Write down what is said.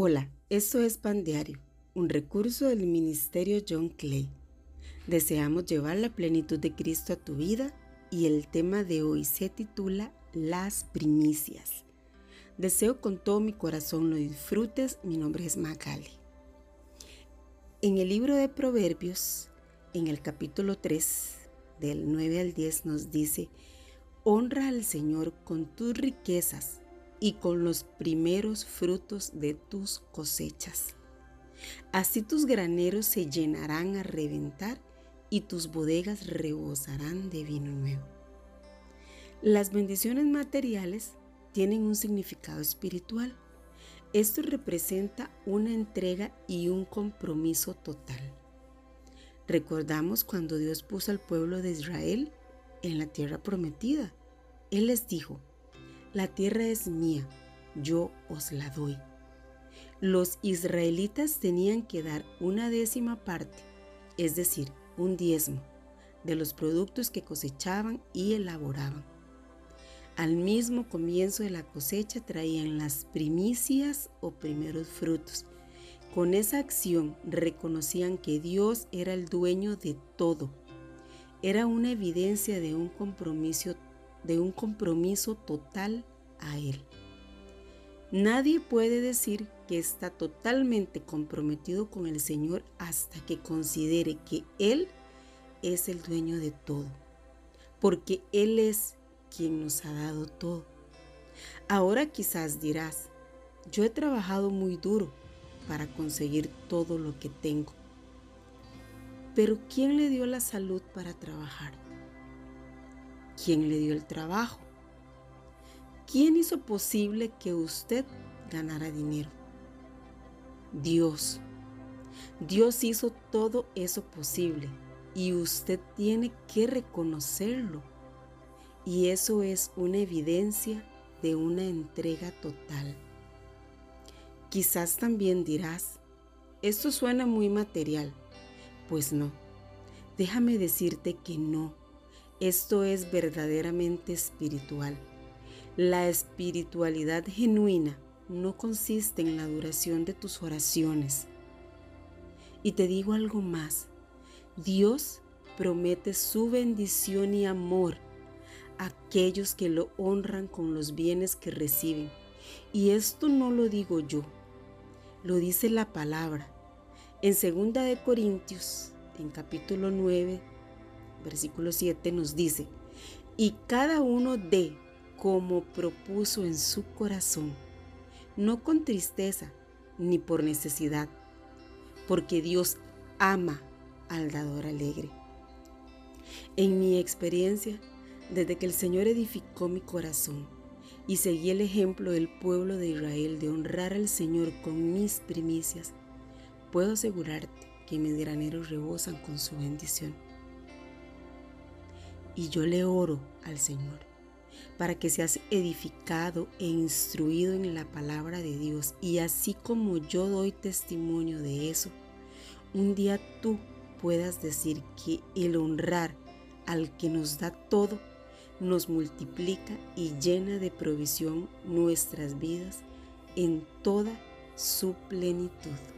Hola, esto es Pan Diario, un recurso del Ministerio John Clay. Deseamos llevar la plenitud de Cristo a tu vida y el tema de hoy se titula Las primicias. Deseo con todo mi corazón lo disfrutes. Mi nombre es Magali. En el libro de Proverbios, en el capítulo 3, del 9 al 10, nos dice, Honra al Señor con tus riquezas y con los primeros frutos de tus cosechas. Así tus graneros se llenarán a reventar y tus bodegas rebosarán de vino nuevo. Las bendiciones materiales tienen un significado espiritual. Esto representa una entrega y un compromiso total. Recordamos cuando Dios puso al pueblo de Israel en la tierra prometida. Él les dijo, la tierra es mía, yo os la doy. Los israelitas tenían que dar una décima parte, es decir, un diezmo, de los productos que cosechaban y elaboraban. Al mismo comienzo de la cosecha traían las primicias o primeros frutos. Con esa acción reconocían que Dios era el dueño de todo. Era una evidencia de un compromiso de un compromiso total a Él. Nadie puede decir que está totalmente comprometido con el Señor hasta que considere que Él es el dueño de todo, porque Él es quien nos ha dado todo. Ahora quizás dirás, yo he trabajado muy duro para conseguir todo lo que tengo, pero ¿quién le dio la salud para trabajar? ¿Quién le dio el trabajo? ¿Quién hizo posible que usted ganara dinero? Dios. Dios hizo todo eso posible y usted tiene que reconocerlo. Y eso es una evidencia de una entrega total. Quizás también dirás, esto suena muy material. Pues no, déjame decirte que no esto es verdaderamente espiritual. La espiritualidad genuina no consiste en la duración de tus oraciones. Y te digo algo más. Dios promete su bendición y amor a aquellos que lo honran con los bienes que reciben. Y esto no lo digo yo, lo dice la palabra. En 2 de Corintios, en capítulo 9, versículo 7 nos dice, y cada uno dé como propuso en su corazón, no con tristeza ni por necesidad, porque Dios ama al dador alegre. En mi experiencia, desde que el Señor edificó mi corazón y seguí el ejemplo del pueblo de Israel de honrar al Señor con mis primicias, puedo asegurarte que mis graneros rebosan con su bendición. Y yo le oro al Señor para que seas edificado e instruido en la palabra de Dios. Y así como yo doy testimonio de eso, un día tú puedas decir que el honrar al que nos da todo nos multiplica y llena de provisión nuestras vidas en toda su plenitud.